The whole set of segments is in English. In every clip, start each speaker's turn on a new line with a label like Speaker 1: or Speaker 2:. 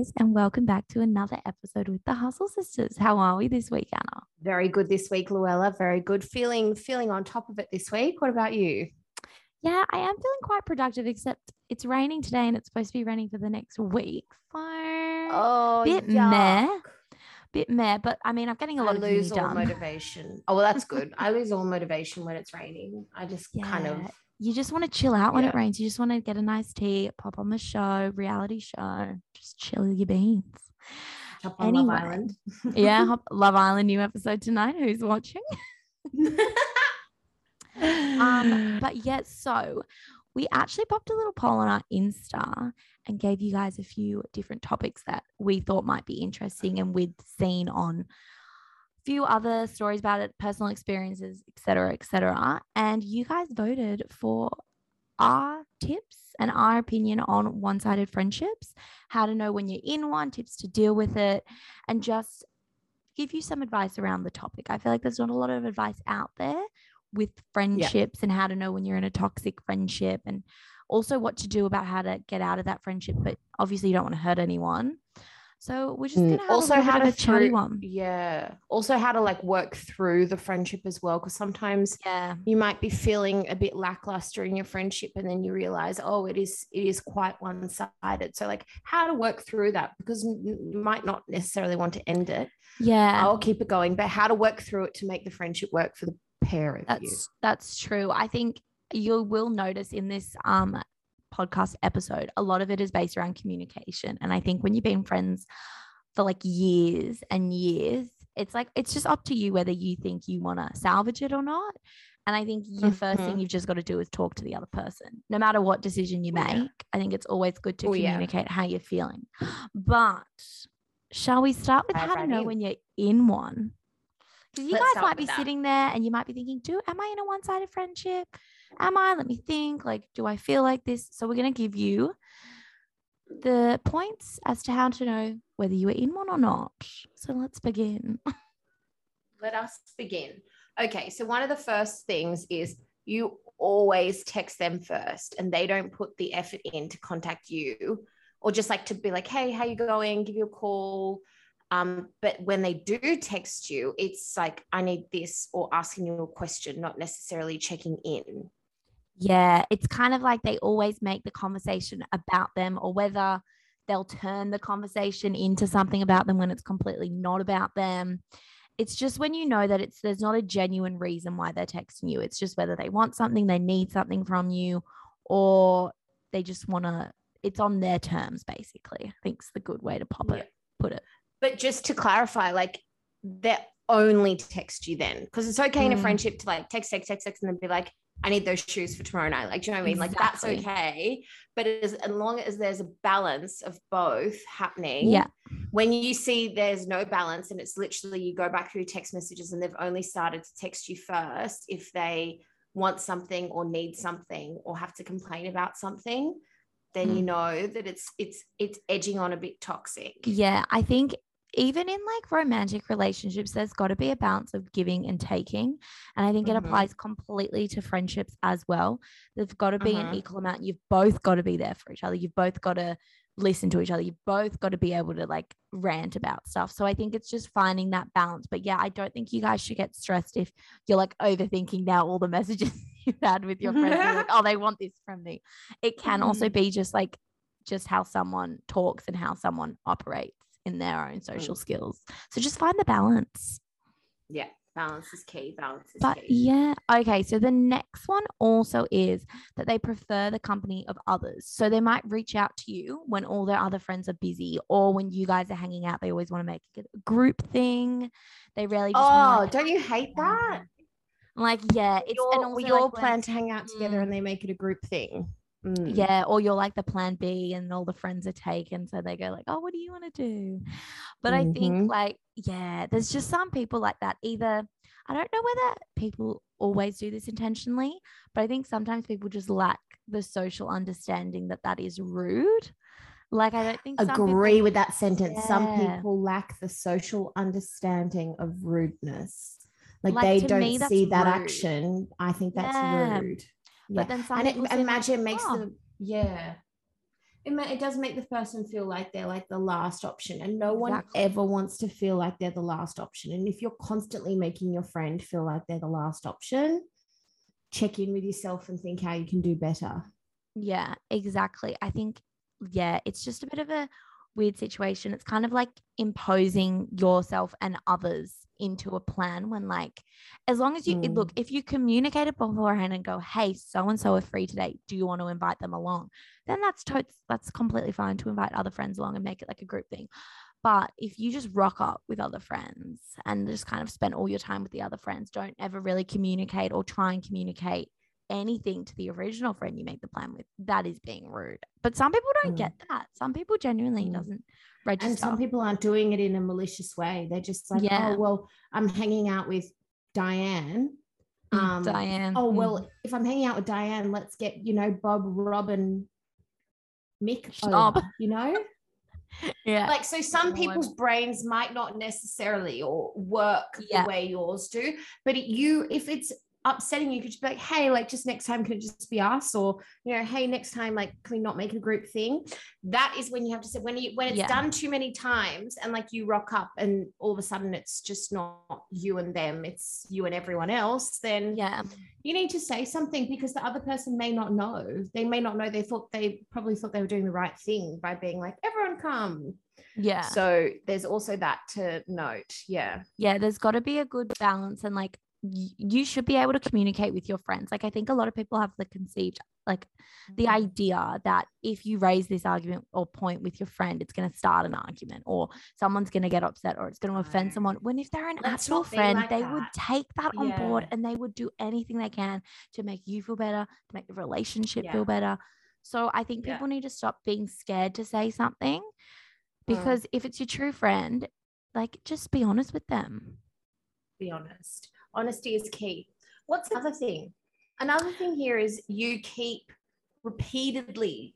Speaker 1: Guys, and welcome back to another episode with the Hustle Sisters. How are we this week, Anna?
Speaker 2: Very good this week, Luella. Very good. Feeling feeling on top of it this week. What about you?
Speaker 1: Yeah, I am feeling quite productive, except it's raining today and it's supposed to be raining for the next week. So,
Speaker 2: Oh,
Speaker 1: bit
Speaker 2: yuck.
Speaker 1: meh, bit meh, but I mean, I'm getting a lot
Speaker 2: I
Speaker 1: of
Speaker 2: lose all
Speaker 1: done.
Speaker 2: motivation. Oh well, that's good. I lose all motivation when it's raining. I just kind of
Speaker 1: Yeah, You just want to chill out when it rains. You just want to get a nice tea, pop on the show, reality show, just chill your beans.
Speaker 2: jump on
Speaker 1: Anyway.
Speaker 2: Love Island.
Speaker 1: Yeah, hop- Love Island new episode tonight. Who's watching? Um, but yes, so we actually popped a little poll on our Insta and gave you guys a few different topics that we thought might be interesting and we'd seen on few other stories about it, personal experiences, etc., etc. And you guys voted for our tips and our opinion on one-sided friendships, how to know when you're in one, tips to deal with it, and just give you some advice around the topic. I feel like there's not a lot of advice out there with friendships and how to know when you're in a toxic friendship and also what to do about how to get out of that friendship but obviously you don't want to hurt anyone so we're just
Speaker 2: Mm,
Speaker 1: gonna have
Speaker 2: also
Speaker 1: a
Speaker 2: how to
Speaker 1: a chatty
Speaker 2: through-
Speaker 1: one.
Speaker 2: Yeah. Also how to like work through the friendship as well. Because sometimes
Speaker 1: yeah.
Speaker 2: you might be feeling a bit lackluster in your friendship and then you realize oh it is it is quite one-sided. So like how to work through that because you might not necessarily want to end it.
Speaker 1: Yeah.
Speaker 2: I'll keep it going but how to work through it to make the friendship work for the pair of you.
Speaker 1: That's that's true. I think you will notice in this um podcast episode a lot of it is based around communication and i think when you've been friends for like years and years it's like it's just up to you whether you think you want to salvage it or not and i think the first thing
Speaker 2: Mhm.
Speaker 1: you've just got to do is talk to the other person no matter what decision you
Speaker 2: Oh,
Speaker 1: make
Speaker 2: yeah.
Speaker 1: i think it's always good to
Speaker 2: Oh, yeah.
Speaker 1: communicate how you're feeling but shall we start with how to
Speaker 2: right
Speaker 1: know when you're in one because you
Speaker 2: Let's
Speaker 1: guys might be
Speaker 2: that.
Speaker 1: sitting there and you might be thinking, do am I in a one-sided friendship? Am I? Let me think. Like, do I feel like this? So we're gonna give you the points as to how to know whether you are in one or not. So let's begin.
Speaker 2: let us begin okay so one of the first things is you always text them first and they don't put the effort in to contact you or just like to be like hey how you going give you a call um, but when they do text you it's like i need this or asking you a question not necessarily checking in
Speaker 1: Yeah, it's kind of like they always make the conversation about them or whether they'll turn the conversation into something about them when it's completely not about them. It's just when you know that it's there's not a genuine reason why they're texting you. It's just whether they want something, they need something from you, or they just want to it's on their terms basically. I think's the good way to pop
Speaker 2: Yeah.
Speaker 1: it, put it.
Speaker 2: but just to clarify like they only text you then because it's okay in a
Speaker 1: Mm.
Speaker 2: friendship to like text text text text and then be like I need those shoes for tomorrow night. Like, do you know what I mean? Like, that's okay. But as, as long as there's a balance of both happening,
Speaker 1: Yeah.
Speaker 2: when you see there's no balance and it's literally you go back through text messages and they've only started to text you first if they want something or need something or have to complain about something, then you
Speaker 1: Mm.
Speaker 2: know that it's it's it's edging on a bit toxic.
Speaker 1: Yeah, I think even in like romantic relationships, there's got to be a balance of giving and taking. And I think it
Speaker 2: Mhm.
Speaker 1: applies completely to friendships as well. There's got to be an
Speaker 2: Mhm.
Speaker 1: equal amount. You've both got to be there for each other. You've both got to listen to each other. You've both got to be able to like rant about stuff. So I think it's just finding that balance. But yeah, I don't think you guys should get stressed if you're like overthinking now all the messages you've had with your friends. Like, oh, they want this from me. It can also
Speaker 2: Mhm.
Speaker 1: be just like just how someone talks and how someone operates in their own social skills. So just find the balance.
Speaker 2: Yeah, balance is key. Balance is
Speaker 1: But
Speaker 2: key.
Speaker 1: yeah, okay. So the next one also is that they prefer the company of others. So they might reach out to you when all their other friends are busy, or when you guys are hanging out. They always want to make it a group thing. They really
Speaker 2: Oh, don't you hate that?
Speaker 1: Like yeah, it's and also,
Speaker 2: all
Speaker 1: like, when-
Speaker 2: plan to hang out together
Speaker 1: Mm.
Speaker 2: and they make it a group thing. Mm.
Speaker 1: Yeah, or you're like the plan B and all the friends are taken. So they go like, oh, what do you want to do? But I
Speaker 2: Mhm.
Speaker 1: think like, yeah, there's just some people like that. Either I don't know whether people always do this intentionally, but I think sometimes people just lack the social understanding that that is rude. Like I don't think some people-
Speaker 2: Agree with that sentence. Some people lack the social understanding of rudeness. Like,
Speaker 1: Like,
Speaker 2: they don't
Speaker 1: me,
Speaker 2: see that
Speaker 1: rude.
Speaker 2: action. I think that's
Speaker 1: Yeah.
Speaker 2: rude.
Speaker 1: But then
Speaker 2: and it,
Speaker 1: like,
Speaker 2: imagine it makes
Speaker 1: "Oh,
Speaker 2: the yeah it, ma- it does make the person feel like they're like the last option and no one
Speaker 1: Exactly.
Speaker 2: ever wants to feel like they're the last option and if you're constantly making your friend feel like they're the last option check in with yourself and think how you can do better
Speaker 1: Yeah, exactly. I think, yeah, it's just a bit of a weird situation. It's kind of like imposing yourself and others into a plan when, like, as long as you
Speaker 2: Mm.
Speaker 1: look, if you communicate it beforehand and go, hey, so and so are free today. Do you want to invite them along? Then that's totes, that's completely fine to invite other friends along and make it like a group thing. But if you just rock up with other friends and just kind of spend all your time with the other friends, don't ever really communicate or try and communicate anything to the original friend you make the plan with, that is being rude. But some people don't
Speaker 2: Mm.
Speaker 1: get that. Some people genuinely
Speaker 2: Mm.
Speaker 1: doesn't register.
Speaker 2: and some people aren't doing it in a malicious way they're just like
Speaker 1: Yeah.
Speaker 2: oh well i'm hanging out with diane
Speaker 1: Mm,
Speaker 2: um,
Speaker 1: Diane.
Speaker 2: oh
Speaker 1: mm.
Speaker 2: well if i'm hanging out with diane let's get you know bob Robin, mick over, you know
Speaker 1: yeah.
Speaker 2: like so some people's brains might not necessarily or work
Speaker 1: Yeah.
Speaker 2: the way yours do but it, you if it's upsetting you could just be like hey like just next time can it just be us or you know hey next time like can we not make it a group thing that is when you have to say when you when it's
Speaker 1: Yeah.
Speaker 2: done too many times and like you rock up and all of a sudden it's just not you and them it's you and everyone else then
Speaker 1: yeah.
Speaker 2: you need to say something because the other person may not know. They may not know. They thought they probably thought they were doing the right thing by being like, everyone come.
Speaker 1: Yeah.
Speaker 2: So there's also that to note. Yeah.
Speaker 1: yeah there's got to be a good balance and like you should be able to communicate with your friends like i think a lot of people have the conceived like the
Speaker 2: Mm-hmm.
Speaker 1: idea that if you raise this argument or point with your friend it's going to start an argument or someone's going to get upset or it's going to offend someone when if they're an
Speaker 2: Let's
Speaker 1: actual friend
Speaker 2: like
Speaker 1: they would take that on board and they would do anything they can to make you feel better to make the relationship
Speaker 2: Yeah.
Speaker 1: feel better so i think
Speaker 2: Yeah.
Speaker 1: people need to stop being scared to say something
Speaker 2: Mm.
Speaker 1: because if it's your true friend like just be honest with them
Speaker 2: Be honest. Honesty is key. What's the other thing? Another thing here is you keep repeatedly,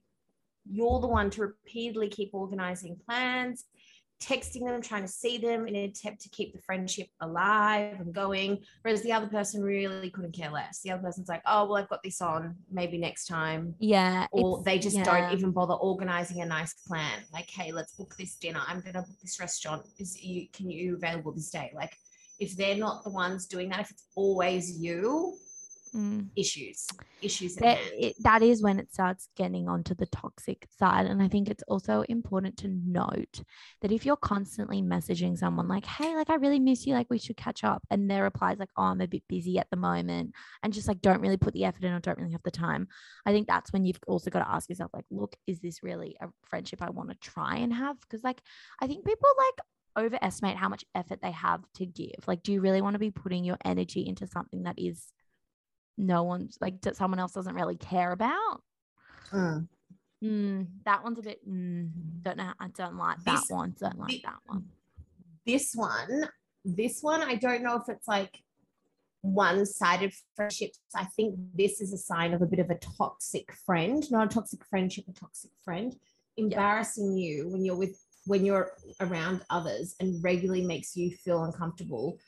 Speaker 2: you're the one to repeatedly keep organizing plans, texting them, trying to see them in an attempt to keep the friendship alive and going. Whereas the other person really couldn't care less. The other person's like, oh, well, I've got this on, maybe next time.
Speaker 1: Yeah.
Speaker 2: Or they just
Speaker 1: yeah.
Speaker 2: don't even bother organizing a nice plan. Like, hey, let's book this dinner. I'm gonna book this restaurant. Is you can you available this day? Like, if they're not the ones doing that, if it's always you,
Speaker 1: Mm.
Speaker 2: issues, issues.
Speaker 1: That, it, that is when it starts getting onto the toxic side. And I think it's also important to note that if you're constantly messaging someone like, hey, like, I really miss you, like, we should catch up, and their reply is like, oh, I'm a bit busy at the moment, and just like, don't really put the effort in or don't really have the time, I think that's when you've also got to ask yourself, like, look, is this really a friendship I want to try and have? Because, like, I think people like, overestimate how much effort they have to give. Like, do you really want to be putting your energy into something that is no one's like that someone else doesn't really care about?
Speaker 2: Mm.
Speaker 1: Mm, that one's a bit. Mm, don't know. I don't like that one. Don't like that one.
Speaker 2: This one, this one, I don't know if it's like one-sided friendships. I think this is a sign of a bit of a toxic friend, not a toxic friendship, a toxic friend, embarrassing you when you're with when you're around others and regularly makes you feel uncomfortable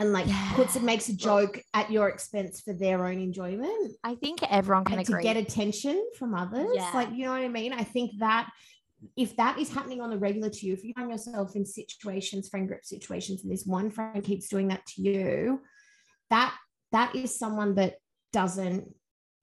Speaker 2: and like puts it makes a joke at your expense for their own enjoyment
Speaker 1: I think everyone can
Speaker 2: and to get attention from others.
Speaker 1: Yeah.
Speaker 2: Like, you know what I mean? I think that if that is happening on the regular to you, if you find yourself in situations, friend group situations, and this one friend keeps doing that to you, that that is someone that doesn't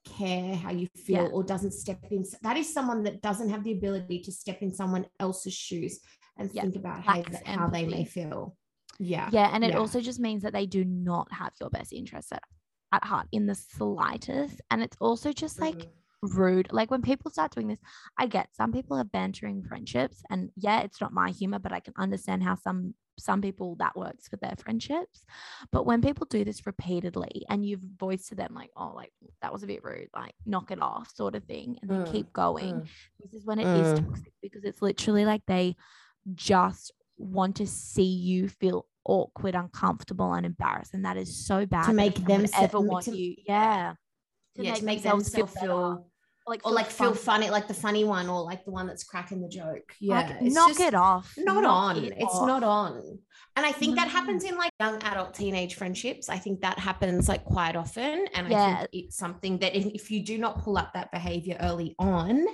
Speaker 2: care how you feel
Speaker 1: Yeah.
Speaker 2: or doesn't step in. That is someone that doesn't have the ability to step in someone else's shoes and
Speaker 1: Yeah,
Speaker 2: think about how, how they may feel. Yeah.
Speaker 1: yeah, and it
Speaker 2: yeah.
Speaker 1: also just means that they do not have your best interest at, at heart in the slightest. And it's also just like
Speaker 2: Mhm.
Speaker 1: rude. Like when people start doing this, I get some people have bantering friendships, and yeah, it's not my humor, but I can understand how some some people that works for their friendships. But when people do this repeatedly, and you've voiced to them like, "Oh, like that was a bit rude," like knock it off, sort of thing, and they
Speaker 2: Mm,
Speaker 1: keep going,
Speaker 2: mm.
Speaker 1: this is when it is
Speaker 2: Mm.
Speaker 1: toxic because it's literally like they just want to see you feel awkward, uncomfortable, and embarrassed, and that is so bad. to
Speaker 2: make them
Speaker 1: ever want
Speaker 2: to-
Speaker 1: you, yeah,
Speaker 2: yeah, to make
Speaker 1: themselves
Speaker 2: themselves
Speaker 1: better,
Speaker 2: feel
Speaker 1: like
Speaker 2: or like feel funny, like the funny one, or like the one that's cracking the joke. Yeah,
Speaker 1: Like,
Speaker 2: it's
Speaker 1: knock it off.
Speaker 2: Not
Speaker 1: knock
Speaker 2: on.
Speaker 1: it
Speaker 2: It's
Speaker 1: off.
Speaker 2: not on. And I think that happens in like young adult teenage friendships. I think that happens like quite often. And I
Speaker 1: Yeah.
Speaker 2: think it's something that if, if you do not pull up that behavior early on,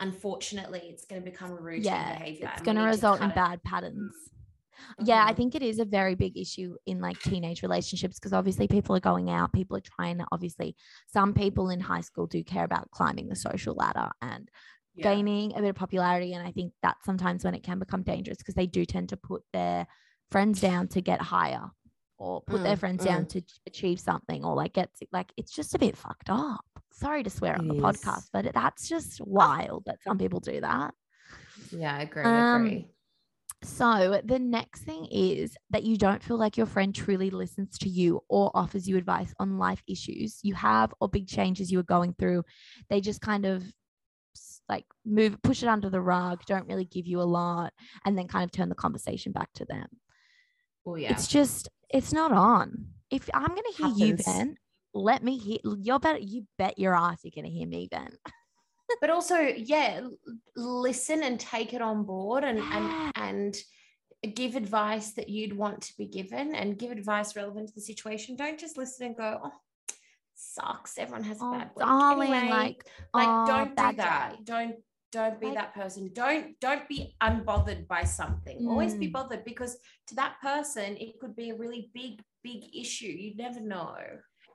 Speaker 2: unfortunately it's going to become a routine
Speaker 1: yeah,
Speaker 2: behavior.
Speaker 1: it's going to result in
Speaker 2: it.
Speaker 1: bad patterns. Yeah, I
Speaker 2: Mhm.
Speaker 1: think it is a very big issue in like teenage relationships because obviously people are going out, people are trying to obviously some people in high school do care about climbing the social ladder and
Speaker 2: Yeah.
Speaker 1: gaining a bit of popularity. And I think that's sometimes when it can become dangerous because they do tend to put their friends down to get higher or put their
Speaker 2: Mm,
Speaker 1: friends down to achieve something or like get like it's just a bit fucked up. Sorry to swear on the podcast, but that's just wild that some people do that.
Speaker 2: Yeah, I agree.
Speaker 1: Um,
Speaker 2: agree.
Speaker 1: So the next thing is that you don't feel like your friend truly listens to you or offers you advice on life issues you have or big changes you are going through. They just kind of like move push it under the rug, don't really give you a lot and then kind of turn the conversation back to them.
Speaker 2: Oh yeah.
Speaker 1: It's just it's not on. If I'm going to hear you Ben, let me hear you bet you bet your ass you're going to hear me Ben.
Speaker 2: but also yeah listen and take it on board and
Speaker 1: Yeah.
Speaker 2: and and give advice that you'd want to be given and give advice relevant to the situation don't just listen and go oh sucks everyone has a
Speaker 1: Oh,
Speaker 2: bad week
Speaker 1: darling,
Speaker 2: anyway.
Speaker 1: like
Speaker 2: like
Speaker 1: "Oh,
Speaker 2: don't do that
Speaker 1: day."
Speaker 2: don't don't be
Speaker 1: Like-
Speaker 2: that person don't don't be unbothered by something always be
Speaker 1: Mm.
Speaker 2: bothered because to that person it could be a really big big issue you never know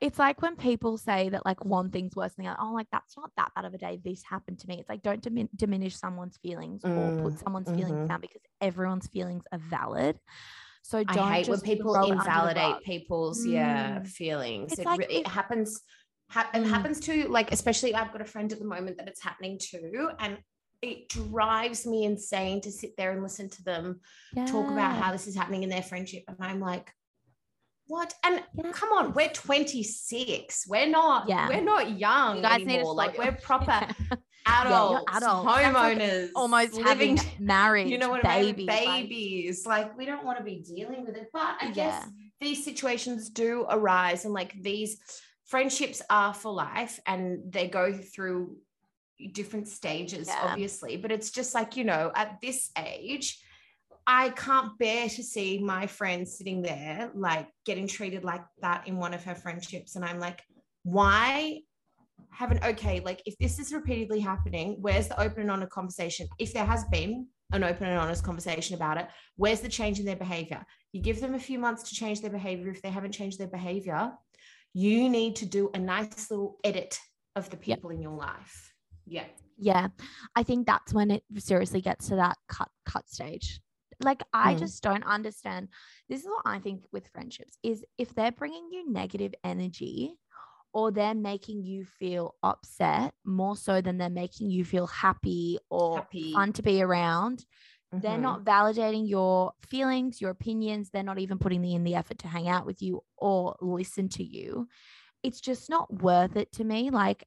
Speaker 1: it's like when people say that like one thing's worse than the other. Oh, like that's not that bad of a day. This happened to me. It's like don't dimin- diminish someone's feelings or put
Speaker 2: Mm,
Speaker 1: someone's feelings
Speaker 2: mhm.
Speaker 1: down because everyone's feelings are valid. So don't
Speaker 2: I hate when people
Speaker 1: throw it under the
Speaker 2: invalidate people's yeah
Speaker 1: Mm.
Speaker 2: feelings.
Speaker 1: It's
Speaker 2: It,
Speaker 1: like
Speaker 2: it
Speaker 1: if-
Speaker 2: happens. Ha- it
Speaker 1: Mm.
Speaker 2: happens to like especially I've got a friend at the moment that it's happening to, and it drives me insane to sit there and listen to them talk about how this is happening in their friendship, and I'm like, what? And
Speaker 1: Yeah.
Speaker 2: come on, we're 26. We're not.
Speaker 1: Yeah.
Speaker 2: We're not young
Speaker 1: You guys need to
Speaker 2: anymore. Like
Speaker 1: slow-
Speaker 2: we're proper
Speaker 1: Yeah.
Speaker 2: adults,
Speaker 1: you're adults. That's like
Speaker 2: homeowners,
Speaker 1: almost
Speaker 2: living
Speaker 1: having marriage,
Speaker 2: you know what I mean?
Speaker 1: babies, like-
Speaker 2: Like, we don't want to be dealing with it. But I
Speaker 1: Yeah.
Speaker 2: guess these situations do arise and like these friendships are for life and they go through different stages,
Speaker 1: Yeah.
Speaker 2: obviously. But it's just like, you know, at this age, I can't bear to see my friend sitting there like getting treated like that in one of her friendships. And I'm like, why haven't okay, like if this is repeatedly happening, where's the open and honest conversation? If there has been an open and honest conversation about it, where's the change in their behavior? You give them a few months to change their behavior. If they haven't changed their behavior, you need to do a nice little edit of the
Speaker 1: Yep.
Speaker 2: people in your life. Yeah.
Speaker 1: Yeah. I think that's when it seriously gets to that cut cut stage. Like I
Speaker 2: Mm.
Speaker 1: just don't understand. This is what I think with friendships is if they're bringing you negative energy or they're making you feel upset more so than they're making you feel happy or
Speaker 2: Happy.
Speaker 1: fun to be around, they're
Speaker 2: Mhm.
Speaker 1: not validating your feelings, your opinions. They're not even putting in the effort to hang out with you or listen to you. It's just not worth it to me. Like,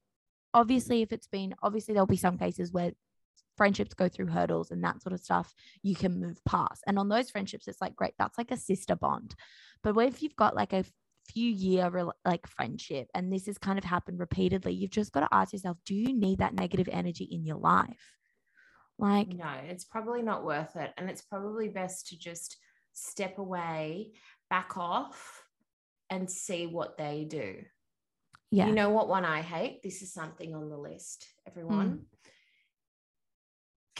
Speaker 1: obviously, if it's been, obviously, there'll be some cases where friendships go through hurdles and that sort of stuff you can move past. And on those friendships, it's like, great, that's like a sister bond. But if you've got like a few year like friendship and this has kind of happened repeatedly, you've just got to ask yourself, do you need that negative energy in your life? Like,
Speaker 2: No, it's probably not worth it. And it's probably best to just step away, back off, and see what they do.
Speaker 1: yeah.
Speaker 2: You know what one I hate? This is something on the list, everyone. Mm.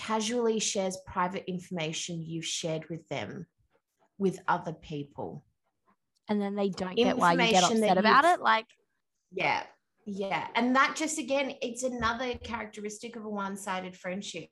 Speaker 2: Casually shares private information you've shared with them with other people.
Speaker 1: and then they don't get why you get upset about it. Like,
Speaker 2: Yeah. Yeah. And that just again, it's another characteristic of a one sided friendship.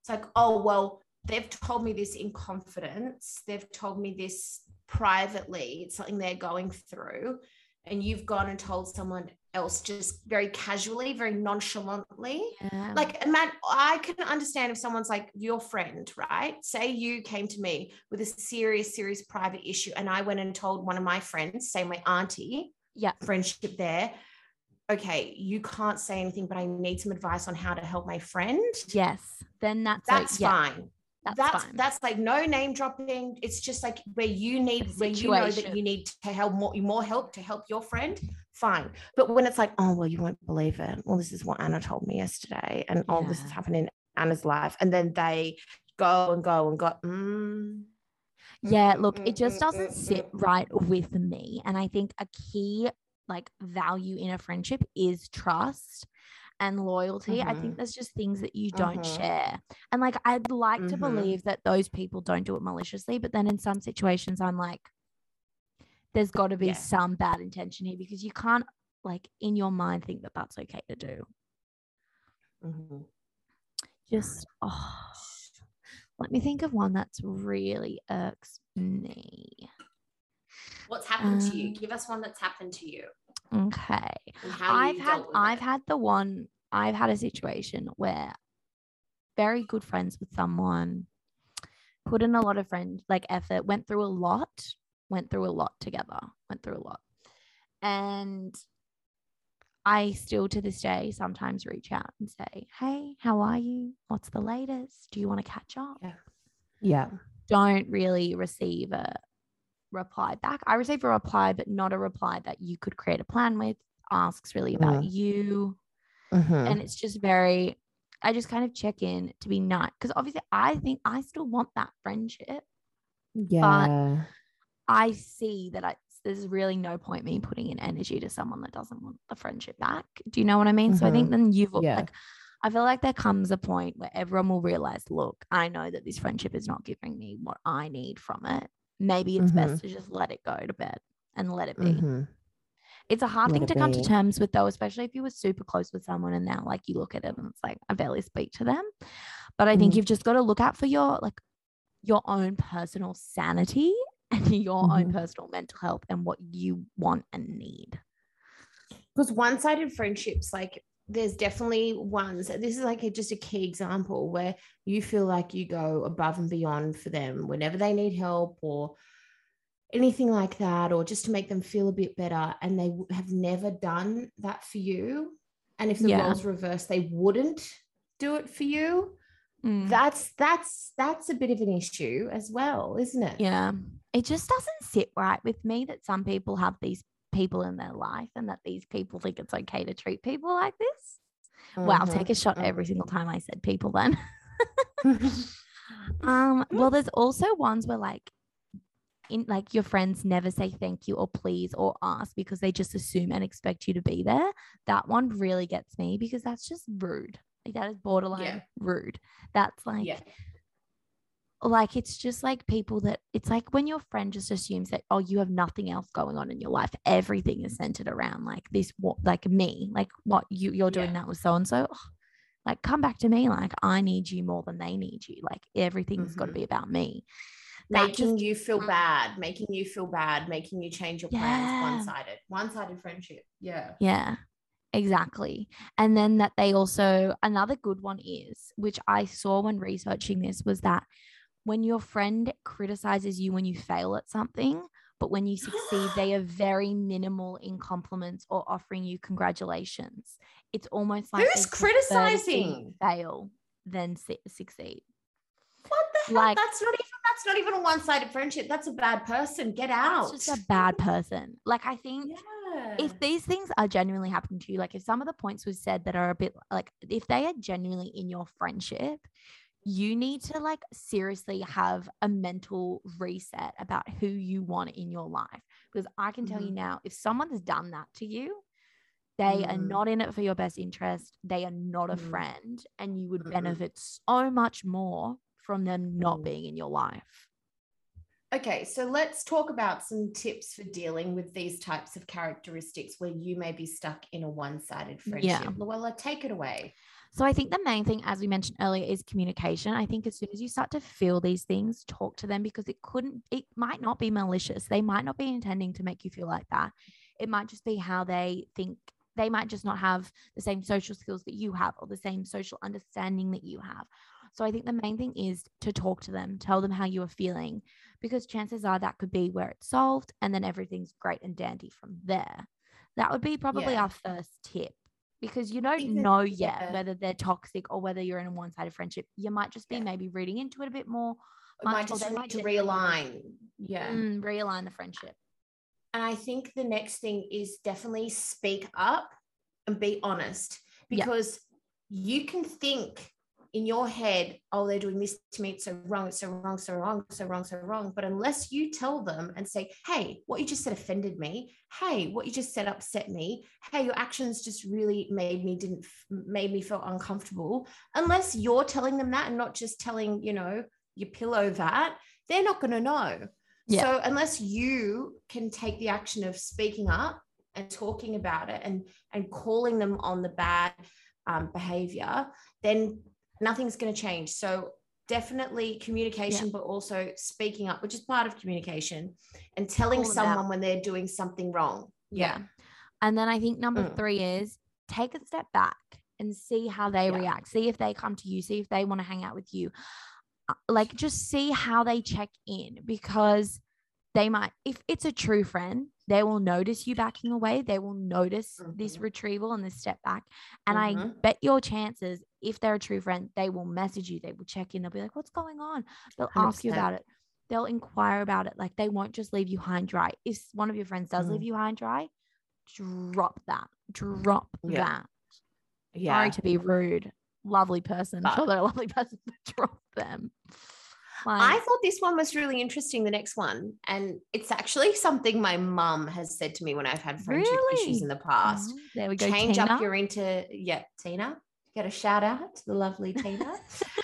Speaker 2: It's like, oh, well, they've told me this in confidence. They've told me this privately. It's something they're going through. And you've gone and told someone else just very casually, very nonchalantly.
Speaker 1: yeah.
Speaker 2: Like, man, I can understand if someone's like your friend, right? Say you came to me with a serious, serious private issue, and I went and told one of my friends, say my auntie,
Speaker 1: yeah,
Speaker 2: friendship there. Okay, you can't say anything, but I need some advice on how to help my friend.
Speaker 1: yes, then that's like-
Speaker 2: That's
Speaker 1: yeah,
Speaker 2: fine.
Speaker 1: That's,
Speaker 2: That's that's like no name dropping. It's just like where you need where you know that you need to help more more help to help your friend. Fine, but when it's like, oh well, you won't believe it. Well, this is what Anna told me yesterday, and oh, this is happening in Anna's life, and then they go and go and go. Mm,
Speaker 1: yeah,
Speaker 2: mm,
Speaker 1: look,
Speaker 2: mm,
Speaker 1: it just
Speaker 2: mm,
Speaker 1: doesn't
Speaker 2: mm,
Speaker 1: sit
Speaker 2: mm.
Speaker 1: right with me. And I think a key like value in a friendship is trust. And loyalty. I think
Speaker 2: Mhm.
Speaker 1: there's just things that you don't
Speaker 2: Mhm.
Speaker 1: share. And like I'd like to
Speaker 2: Mhm.
Speaker 1: believe that those people don't do it maliciously, but then in some situations I'm like there's got to be
Speaker 2: Yeah.
Speaker 1: some bad intention here because you can't like in your mind think that that's okay to do.
Speaker 2: Mhm.
Speaker 1: Just oh, let me think of one that's really irks me.
Speaker 2: What's happened to you?
Speaker 1: Um,
Speaker 2: Give us one that's happened to you
Speaker 1: Okay. I've had I've
Speaker 2: it.
Speaker 1: had the one I've had a situation where very good friends with someone put in a lot of friend like effort, went through a lot, went through a lot together, went through a lot. And I still to this day sometimes reach out and say, Hey, how are you? What's the latest? Do you want to catch up?
Speaker 3: Yeah. Yeah.
Speaker 1: Don't really receive a reply back. I receive a reply, but not a reply that you could create a plan with, asks really about you.
Speaker 3: Mhm.
Speaker 1: And it's just very, I just kind of check in to be nice. Because obviously, I think I still want that friendship.
Speaker 3: yeah.
Speaker 1: But I see that I, there's really no point me putting in energy to someone that doesn't want the friendship back. Do you know what I mean? So I think then you've
Speaker 3: Yeah.
Speaker 1: like, I feel like there comes a point where everyone will realize, look, I know that this friendship is not giving me what I need from it. Maybe it's best to just let it go to bed and let it be.
Speaker 3: Mhm.
Speaker 1: It's a hard
Speaker 3: Let
Speaker 1: thing
Speaker 3: it
Speaker 1: to come to terms with, though, especially if you were super close with someone and now, like, you look at it and it's like, I barely speak to them. But I think
Speaker 3: Mhm.
Speaker 1: you've just got to look out for your, like, your own personal sanity and your own
Speaker 3: Mhm.
Speaker 1: personal mental health and what you want and need.
Speaker 2: because one-sided friendships like there's definitely ones this is like a, just a key example where you feel like you go above and beyond for them whenever they need help or anything like that or just to make them feel a bit better and they have never done that for you and if the
Speaker 1: Yeah.
Speaker 2: roles reversed they wouldn't do it for you
Speaker 1: Mm.
Speaker 2: that's that's that's a bit of an issue as well isn't it
Speaker 1: Yeah. It just doesn't sit right with me that some people have these people in their life and that these people think it's okay to treat people like this. Wow,
Speaker 2: Mhm,
Speaker 1: take a shot
Speaker 2: mhm.
Speaker 1: every single time I said people then. um, well, there's also ones where like in like your friends never say thank you or please or ask because they just assume and expect you to be there. That one really gets me because that's just rude. Like that is borderline
Speaker 2: Yeah.
Speaker 1: rude. That's like
Speaker 2: yeah
Speaker 1: like it's just like people that it's like when your friend just assumes that oh you have nothing else going on in your life everything is centered around like this what like me like what you you're doing
Speaker 2: Yeah.
Speaker 1: that with so and so like come back to me like i need you more than they need you like everything's got to be about me That
Speaker 2: making
Speaker 1: just-
Speaker 2: you feel
Speaker 1: Mm.
Speaker 2: bad, making you feel bad, making you change your plans
Speaker 1: Yeah.
Speaker 2: one sided, one sided friendship. Yeah.
Speaker 1: Yeah, exactly. And then that they also, another good one is, which I saw when researching this, was that when your friend criticizes you when you fail at something, but when you succeed, they are very minimal in compliments or offering you congratulations. It's almost like
Speaker 2: Who's
Speaker 1: they prefer to see you
Speaker 2: criticizing?
Speaker 1: fail than su- succeed.
Speaker 2: What the hell?
Speaker 1: Like-
Speaker 2: that's not even that's not even a one sided friendship. That's a bad person. Get out.
Speaker 1: It's just a bad person. Like, I think.
Speaker 2: Yeah.
Speaker 1: if these things are genuinely happening to you, like if some of the points was said that are a bit like if they are genuinely in your friendship, you need to like seriously have a mental reset about who you want in your life. Because I can tell you
Speaker 2: Mhm.
Speaker 1: now, if someone's done that to you, they are
Speaker 2: Mm.
Speaker 1: not in it for your best interest. They are not a
Speaker 2: Mm.
Speaker 1: friend, and you would
Speaker 2: Mm-mm.
Speaker 1: benefit so much more from them not
Speaker 2: Mm.
Speaker 1: being in your life.
Speaker 2: Okay, so let's talk about some tips for dealing with these types of characteristics where you may be stuck in a one-sided friendship.
Speaker 1: Yeah.
Speaker 2: Luella, take it away.
Speaker 1: So I think the main thing, as we mentioned earlier, is communication. I think as soon as you start to feel these things, talk to them because it couldn't, it might not be malicious. They might not be intending to make you feel like that. It might just be how they think. They might just not have the same social skills that you have or the same social understanding that you have. So I think the main thing is to talk to them, tell them how you are feeling, because chances are that could be where it's solved and then everything's great and dandy from there. That would be probably
Speaker 2: Yeah.
Speaker 1: our first tip because you don't
Speaker 2: that-
Speaker 1: know yet
Speaker 2: yeah.
Speaker 1: whether they're toxic or whether you're in a one-sided friendship. You might just be
Speaker 2: Yeah.
Speaker 1: maybe reading into it a bit more,
Speaker 2: It might just need to realign. Yeah.
Speaker 1: mm, realign the friendship.
Speaker 2: And I think the next thing is definitely speak up and be honest because you can think in your head, oh, they're doing this to me, it's so wrong, it's so wrong, so wrong, so wrong, so wrong. But unless you tell them and say, hey, what you just said offended me. Hey, what you just said upset me. Hey, your actions just really made me didn't made me feel uncomfortable. Unless you're telling them that and not just telling, you know, your pillow that, they're not going to know.
Speaker 1: Yeah.
Speaker 2: So unless you can take the action of speaking up and talking about it and and calling them on the bad um, behavior, then nothing's going to change. So definitely communication, but also speaking up, which is part of communication, and telling
Speaker 1: them
Speaker 2: someone
Speaker 1: out.
Speaker 2: when they're doing something wrong.
Speaker 1: Yeah. And then I think number
Speaker 2: Mm.
Speaker 1: three is take a step back and see how they
Speaker 2: Yeah.
Speaker 1: react. See if they come to you, see if they want to hang out with you. Uh, Like just see how they check in because they might, if it's a true friend, they will notice you backing away. They will notice this
Speaker 2: Mhm.
Speaker 1: retrieval and this step back. And I
Speaker 2: Mhm.
Speaker 1: bet your chances, if they're a true friend, they will message you. They will check in. They'll be like, what's going on? They'll ask you about it. They'll inquire about it. Like they won't just leave you high and dry. If one of your friends does leave
Speaker 2: Mhm.
Speaker 1: you high and dry, drop that. Drop
Speaker 2: Yeah.
Speaker 1: that.
Speaker 2: Yeah.
Speaker 1: Sorry to be rude. Lovely person.
Speaker 2: But-
Speaker 1: sure, they're a lovely person, but drop them.
Speaker 2: I thought this one was really interesting, the next one. And it's actually something my mum has said to me when I've had friendship issues in the past.
Speaker 1: oh, there we go.
Speaker 2: Change
Speaker 1: Tina.
Speaker 2: up your into, yeah, Tina. Get a shout out to the lovely Tina.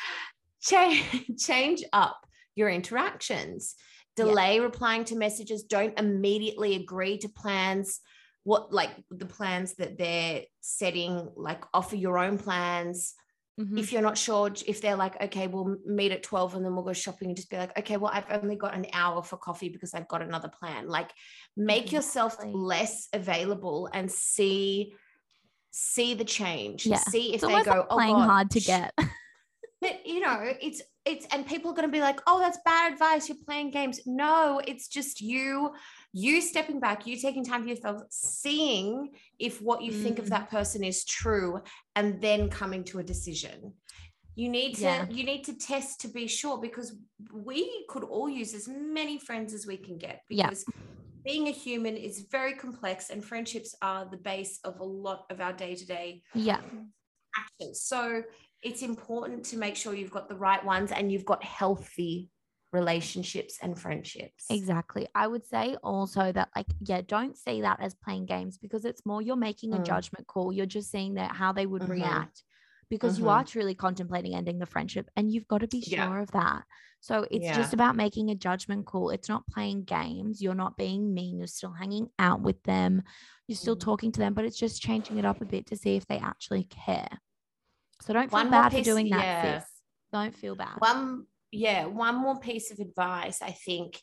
Speaker 2: change, change up your interactions.
Speaker 1: Yeah.
Speaker 2: Delay replying to messages. Don't immediately agree to plans. What like the plans that they're setting, like offer your own plans
Speaker 1: Mhm.
Speaker 2: if you're not sure if they're like okay we'll meet at 12 and then we'll go shopping and just be like okay well i've only got an hour for coffee because i've got another plan like make yourself less available and see see the change
Speaker 1: Yeah.
Speaker 2: see if
Speaker 1: it's
Speaker 2: they go
Speaker 1: like
Speaker 2: oh
Speaker 1: playing
Speaker 2: God,
Speaker 1: hard to get.
Speaker 2: but you know it's it's and people are going to be like oh that's bad advice you're playing games no it's just you you stepping back you taking time for yourself seeing if what you think of
Speaker 1: Mm.
Speaker 2: that person is true and then coming to a decision you need to
Speaker 1: Yeah.
Speaker 2: you need to test to be sure because we could all use as many friends as we can get
Speaker 1: Yeah.
Speaker 2: because being a human is very complex and friendships are the base of a lot of our day-to-day
Speaker 1: yeah.
Speaker 2: actions. So it's important to make sure you've got the right ones and you've got healthy relationships and friendships.
Speaker 1: Exactly. I would say also that, like, yeah, don't see that as playing games because it's more you're making a
Speaker 2: Mm.
Speaker 1: judgment call. You're just seeing that how they would
Speaker 2: Mhm.
Speaker 1: react because you
Speaker 2: Mhm.
Speaker 1: are truly contemplating ending the friendship and you've got to be
Speaker 2: Yeah.
Speaker 1: sure of that. So it's
Speaker 2: Yeah.
Speaker 1: just about making a judgment call. It's not playing games. You're not being mean. You're still hanging out with them. You're still
Speaker 2: Mm.
Speaker 1: talking to them, but it's just changing it up a bit to see if they actually care. So don't feel
Speaker 2: One
Speaker 1: bad for doing that,
Speaker 2: yeah.
Speaker 1: sis. Don't feel bad.
Speaker 2: One, yeah, one more piece of advice, I think,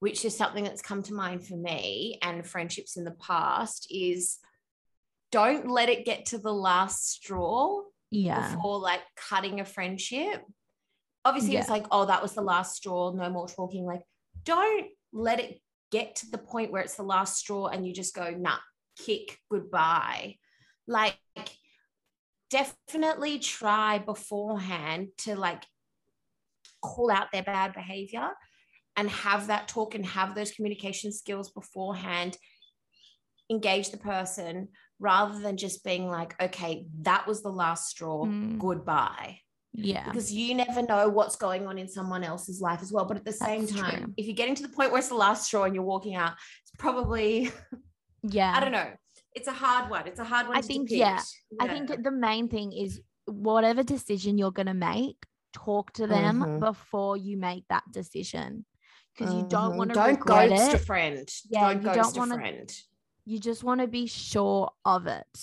Speaker 2: which is something that's come to mind for me and friendships in the past, is don't let it get to the last straw
Speaker 1: yeah.
Speaker 2: before like cutting a friendship. Obviously, it's like, oh, that was the last straw, no more talking. Like, don't let it get to the point where it's the last straw and you just go, nah, kick goodbye. Like, definitely try beforehand to like call out their bad behavior and have that talk and have those communication skills beforehand engage the person rather than just being like okay that was the last straw
Speaker 1: Mm.
Speaker 2: goodbye
Speaker 1: Yeah.
Speaker 2: because you never know what's going on in someone else's life as well but at the same
Speaker 1: That's
Speaker 2: time
Speaker 1: true.
Speaker 2: if you're getting to the point where it's the last straw and you're walking out it's probably
Speaker 1: Yeah.
Speaker 2: i don't know it's a hard one it's a hard one
Speaker 1: I
Speaker 2: to
Speaker 1: think,
Speaker 2: depict.
Speaker 1: yeah, I think the main thing is whatever decision you're going to make, talk to them
Speaker 2: Mhm.
Speaker 1: before you make that decision because you don't
Speaker 2: Mhm.
Speaker 1: want to
Speaker 2: don't ghost a friend
Speaker 1: Yeah,
Speaker 2: don't
Speaker 1: you
Speaker 2: ghost
Speaker 1: don't wanna-
Speaker 2: friend
Speaker 1: You just want to be sure of it.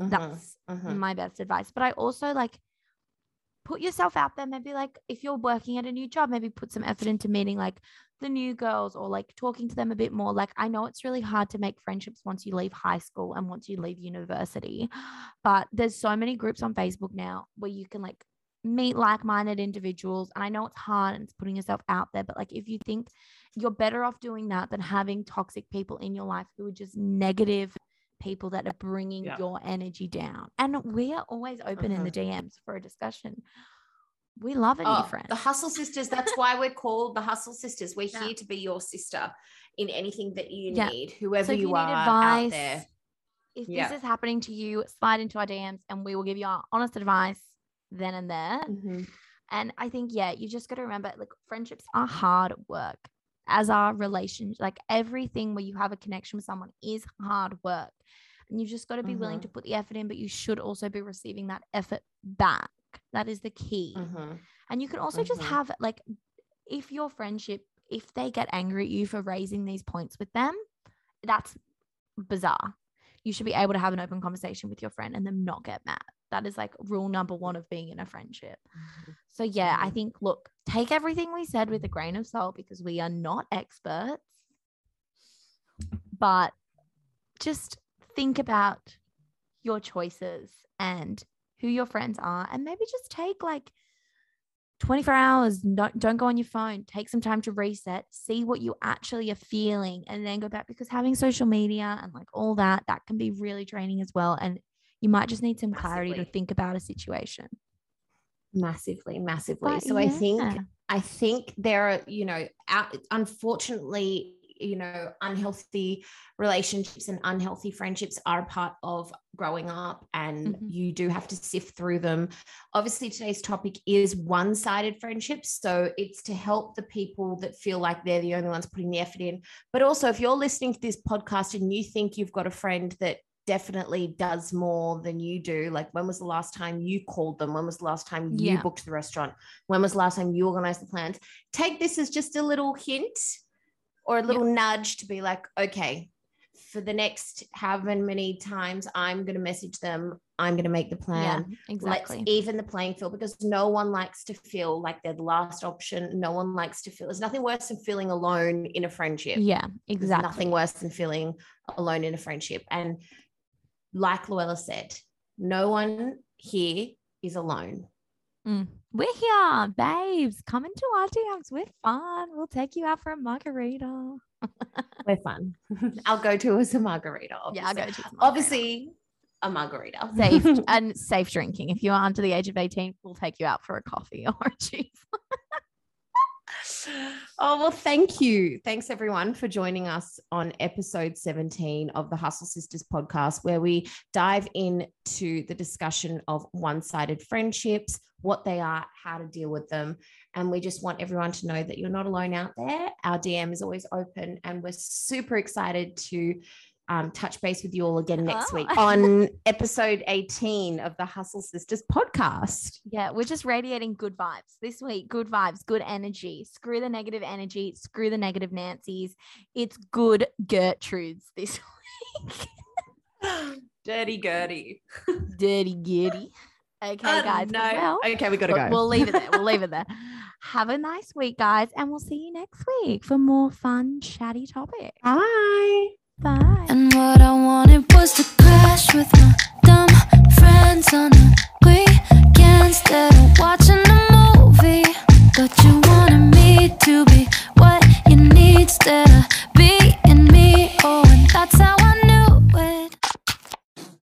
Speaker 2: Mhm,
Speaker 1: That's
Speaker 2: mhm.
Speaker 1: my best advice. But I also like put yourself out there. Maybe like if you're working at a new job, maybe put some effort into meeting like the new girls or like talking to them a bit more. Like I know it's really hard to make friendships once you leave high school and once you leave university, but there's so many groups on Facebook now where you can like meet like-minded individuals and I know it's hard and it's putting yourself out there but like if you think you're better off doing that than having toxic people in your life who are just negative people that are bringing
Speaker 2: Yeah.
Speaker 1: your energy down. And we are always open in the mm-hmm. DMs for a discussion. We love a new
Speaker 2: Oh,
Speaker 1: friend.
Speaker 2: the hustle sisters. That's why we're called the hustle sisters. We're
Speaker 1: Yeah.
Speaker 2: here to be your sister in anything that you
Speaker 1: Yeah.
Speaker 2: need, whoever
Speaker 1: So
Speaker 2: you,
Speaker 1: you need
Speaker 2: are out
Speaker 1: advice,
Speaker 2: there.
Speaker 1: If
Speaker 2: Yeah.
Speaker 1: this is happening to you, slide into our DMs and we will give you our honest advice. Then and there.
Speaker 2: Mhm.
Speaker 1: And I think, yeah, you just got to remember like friendships are hard work, as are relationships. Like everything where you have a connection with someone is hard work. And you've just got to be willing
Speaker 2: Mhm.
Speaker 1: to put the effort in, but you should also be receiving that effort back. That is the key.
Speaker 2: Mhm.
Speaker 1: And you can also just
Speaker 2: Mhm.
Speaker 1: have like, if your friendship, if they get angry at you for raising these points with them, that's bizarre. You should be able to have an open conversation with your friend and them not get mad. That is like rule number one of being in a friendship. Mm-hmm. So, yeah, I think, look, take everything we said with a grain of salt because we are not experts, but just think about your choices and who your friends are, and maybe just take like 24 hours. Don't, don't go on your phone. Take some time to reset, see what you actually are feeling, and then go back because having social media and like all that, that can be really draining as well. And you might just need some clarity to think about a situation.
Speaker 2: massively massively.
Speaker 1: But
Speaker 2: so i think i think there are you know out, unfortunately you know unhealthy relationships and unhealthy friendships are a part of growing up and
Speaker 1: Mhm.
Speaker 2: you do have to sift through them. Obviously today's topic is one-sided friendships. So it's to help the people that feel like they're the only ones putting the effort in. But also if you're listening to this podcast and you think you've got a friend that definitely does more than you do. Like, when was the last time you called them? When was the last time you
Speaker 1: Yeah.
Speaker 2: booked the restaurant? When was the last time you organized the plans? Take this as just a little hint or a little nudge to be like, okay, for the next however many times I'm going to message them, I'm going to make the plan.
Speaker 1: yeah, exactly.
Speaker 2: Let's even the playing field because no one likes to feel like they're the last option. No one likes to feel there's nothing worse than feeling alone in a friendship.
Speaker 1: yeah,
Speaker 2: There's
Speaker 1: exactly.
Speaker 2: nothing worse than feeling alone in a friendship. And like Luella said, no one here is alone.
Speaker 1: Mm. We're here, babes. Come into our DMs. We're fun. We'll take you out for a margarita.
Speaker 2: We're fun. I'll go to is a margarita.
Speaker 1: Yeah, I'll
Speaker 2: obviously.
Speaker 1: go to some.
Speaker 2: Obviously, a margarita.
Speaker 1: safe and safe drinking. If you're under the age of 18, we'll take you out for a coffee or a cheese.
Speaker 2: Oh, well, thank you. Thanks, everyone, for joining us on episode 17 of the Hustle Sisters podcast, where we dive into the discussion of one sided friendships, what they are, how to deal with them. And we just want everyone to know that you're not alone out there. Our DM is always open, and we're super excited to. Um, touch base with you all again next
Speaker 1: Oh.
Speaker 2: week on episode 18 of the Hustle Sisters podcast.
Speaker 1: Yeah, we're just radiating good vibes this week. Good vibes, good energy. Screw the negative energy. Screw the negative Nancy's. It's good Gertrudes this week.
Speaker 2: Dirty Gertie.
Speaker 1: Dirty giddy. Okay,
Speaker 2: Oh,
Speaker 1: guys.
Speaker 2: no.
Speaker 1: Well,
Speaker 2: okay, we gotta go.
Speaker 1: we'll leave it there. We'll leave it there. Have a nice week, guys, and we'll see you next week for more fun, chatty topics.
Speaker 2: Bye.
Speaker 1: Bye.
Speaker 4: And what I wanted was to crash with my dumb friends on the weekend instead of watching a movie. But you wanted me to be what you need instead of.